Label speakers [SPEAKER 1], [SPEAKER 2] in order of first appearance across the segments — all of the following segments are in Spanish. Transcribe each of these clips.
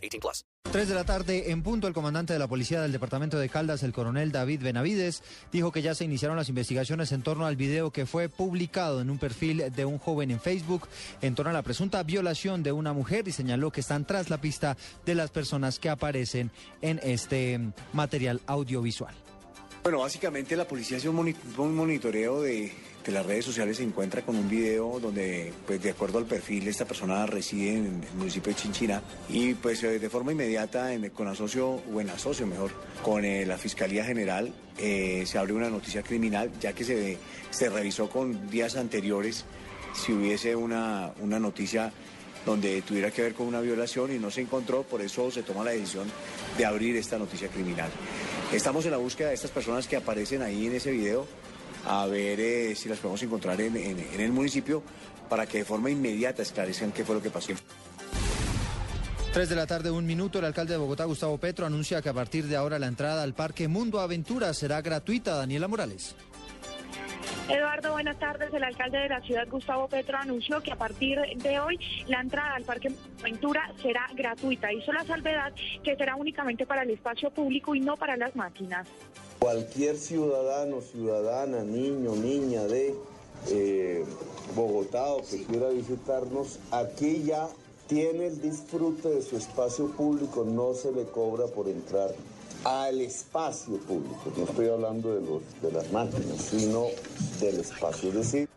[SPEAKER 1] 18 plus.
[SPEAKER 2] 3 de la tarde, en punto, el comandante de la policía del departamento de Caldas, el coronel David Benavides, dijo que ya se iniciaron las investigaciones en torno al video que fue publicado en un perfil de un joven en Facebook en torno a la presunta violación de una mujer y señaló que están tras la pista de las personas que aparecen en este material audiovisual.
[SPEAKER 3] Bueno, básicamente la policía hace un, moni- un monitoreo de, las redes sociales, se encuentra con un video donde, pues de acuerdo al perfil, esta persona reside en el municipio de Chinchina y pues eh, de forma inmediata, con asocio, o en asocio mejor, con eh, la Fiscalía General, eh, se abre una noticia criminal, ya que se, se revisó con días anteriores si hubiese una, una noticia donde tuviera que ver con una violación y no se encontró, por eso se toma la decisión de abrir esta noticia criminal. Estamos en la búsqueda de estas personas que aparecen ahí en ese video, a ver eh, si las podemos encontrar en, el municipio para que de forma inmediata esclarezcan qué fue lo que pasó.
[SPEAKER 2] 3 de la tarde, un minuto, el alcalde de Bogotá, Gustavo Petro, anuncia que a partir de ahora la entrada al Parque Mundo Aventura será gratuita. Daniela Morales.
[SPEAKER 4] Eduardo, buenas tardes. El alcalde de la ciudad, Gustavo Petro, anunció que a partir de hoy la entrada al Parque Aventura será gratuita. Hizo la salvedad que será únicamente para el espacio público y no para las máquinas.
[SPEAKER 5] Cualquier ciudadano, ciudadana, niño, niña de eh, Bogotá o que quiera visitarnos, aquí ya tiene el disfrute de su espacio público, no se le cobra por entrar al espacio público. No estoy hablando de, los, de las máquinas, sino del espacio. Es decir,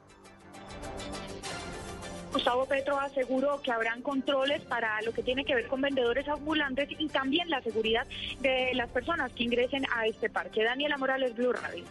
[SPEAKER 4] Gustavo Petro aseguró que habrán controles para lo que tiene que ver con vendedores ambulantes y también la seguridad de las personas que ingresen a este parque. Daniela Morales, Blue Radio.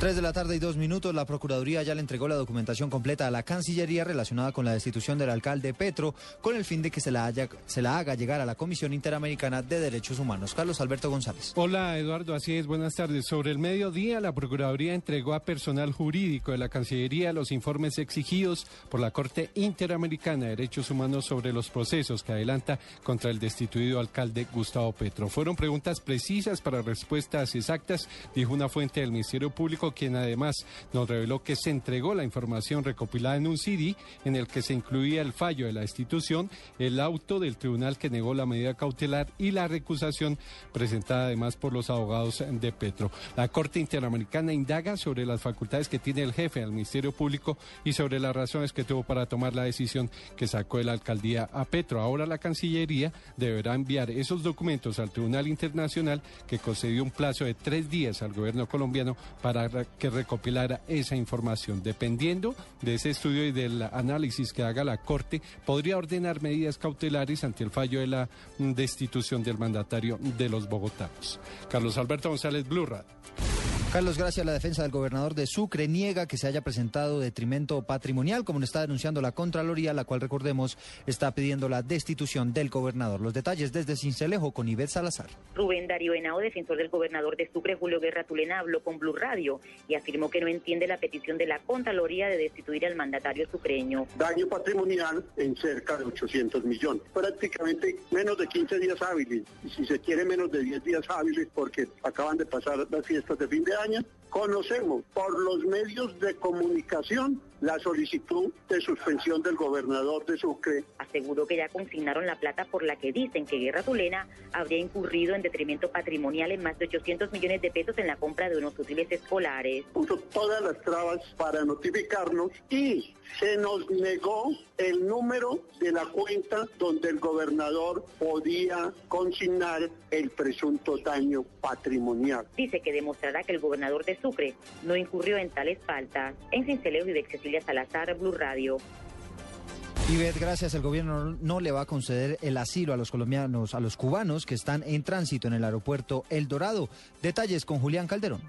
[SPEAKER 2] 3 de la tarde y dos minutos, la Procuraduría ya le entregó la documentación completa a la Cancillería relacionada con la destitución del alcalde Petro, con el fin de que se la, se la haga llegar a la Comisión Interamericana de Derechos Humanos. Carlos Alberto González.
[SPEAKER 6] Hola Eduardo, así es, buenas tardes. Sobre el mediodía, la Procuraduría entregó a personal jurídico de la Cancillería los informes exigidos por la Corte Interamericana de Derechos Humanos sobre los procesos que adelanta contra el destituido alcalde Gustavo Petro. Fueron preguntas precisas para respuestas exactas, dijo una fuente del Ministerio Público, quien además nos reveló que se entregó la información recopilada en un CD en el que se incluía el fallo de la destitución, el auto del tribunal que negó la medida cautelar y la recusación presentada además por los abogados de Petro. La Corte Interamericana indaga sobre las facultades que tiene el jefe del Ministerio Público y sobre las razones que tuvo para tomar la decisión que sacó de la alcaldía a Petro. Ahora la Cancillería deberá enviar esos documentos al Tribunal Internacional que concedió un plazo de tres días al gobierno colombiano para que recopilara esa información. Dependiendo de ese estudio y del análisis que haga la Corte, podría ordenar medidas cautelares ante el fallo de la mm, destitución del mandatario de los bogotanos. Carlos Alberto González, Blue Radio.
[SPEAKER 2] Carlos, gracias. La defensa del gobernador de Sucre niega que se haya presentado detrimento patrimonial, como lo está denunciando la Contraloría, la cual, recordemos, está pidiendo la destitución del gobernador. Los detalles desde Cincelejo con Ivette Salazar.
[SPEAKER 7] Rubén Darío Henao, defensor del gobernador de Sucre, Julio Guerra Tulena, habló con Blue Radio y afirmó que no entiende la petición de la Contraloría de destituir al mandatario sucreño.
[SPEAKER 8] daño patrimonial en cerca de 800 millones. Prácticamente menos de 15 días hábiles, y si se quiere menos de 10 días hábiles porque acaban de pasar las fiestas de fin de año, conocemos por los medios de comunicación la solicitud de suspensión del gobernador de Sucre
[SPEAKER 7] Aseguró que ya consignaron la plata por la que dicen que Guerra Tulena habría incurrido en detrimento patrimonial en más de 800 millones de pesos en la compra de unos útiles escolares.
[SPEAKER 8] puso todas las trabas para notificarnos y se nos negó el número de la cuenta donde el gobernador podía consignar el presunto daño patrimonial.
[SPEAKER 7] Dice que demostrará que el gobernador de Sucre no incurrió en tales faltas. En Cincelejo y de Cecilia Salazar, Blue Radio.
[SPEAKER 2] Ivette, gracias. El gobierno no le va a conceder el asilo a los colombianos, a los cubanos que están en tránsito en el aeropuerto El Dorado. Detalles con Julián Calderón.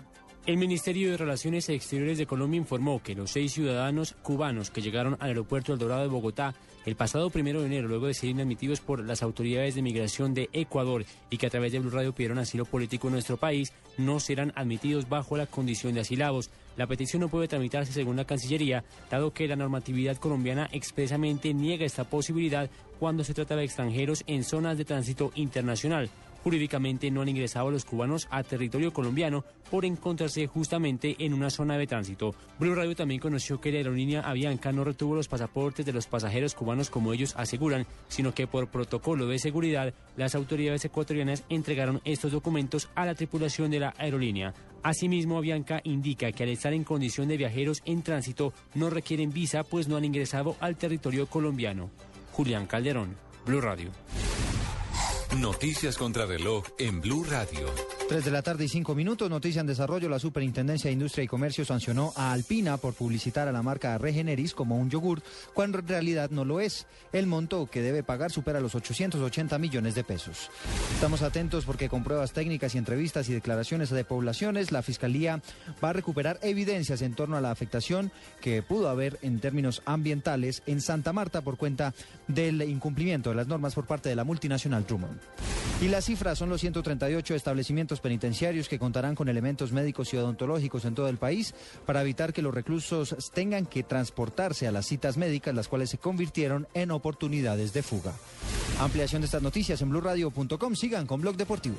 [SPEAKER 9] El Ministerio de Relaciones Exteriores de Colombia informó que los seis ciudadanos cubanos que llegaron al aeropuerto El Dorado de Bogotá el pasado primero de enero, luego de ser inadmitidos por las autoridades de migración de Ecuador y que a través de Blue Radio pidieron asilo político en nuestro país, no serán admitidos bajo la condición de asilados. La petición no puede tramitarse según la Cancillería, dado que la normatividad colombiana expresamente niega esta posibilidad cuando se trata de extranjeros en zonas de tránsito internacional. Jurídicamente no han ingresado los cubanos a territorio colombiano por encontrarse justamente en una zona de tránsito. Blue Radio también conoció que la aerolínea Avianca no retuvo los pasaportes de los pasajeros cubanos como ellos aseguran, sino que por protocolo de seguridad las autoridades ecuatorianas entregaron estos documentos a la tripulación de la aerolínea. Asimismo, Avianca indica que al estar en condición de viajeros en tránsito no requieren visa pues no han ingresado al territorio colombiano. Julián Calderón, Blue Radio.
[SPEAKER 10] Noticias contra reloj en Blue Radio.
[SPEAKER 2] 3 de la tarde y 5 minutos. Noticia en desarrollo. La Superintendencia de Industria y Comercio sancionó a Alpina por publicitar a la marca Regeneris como un yogur, cuando en realidad no lo es. El monto que debe pagar supera los 880 millones de pesos. Estamos atentos porque con pruebas técnicas y entrevistas y declaraciones de poblaciones, la Fiscalía va a recuperar evidencias en torno a la afectación que pudo haber en términos ambientales en Santa Marta por cuenta del incumplimiento de las normas por parte de la multinacional Drummond. Y las cifras son los 138 establecimientos penitenciarios que contarán con elementos médicos y odontológicos en todo el país para evitar que los reclusos tengan que transportarse a las citas médicas, las cuales se convirtieron en oportunidades de fuga. Ampliación de estas noticias en blurradio.com. Sigan con Blog Deportivo.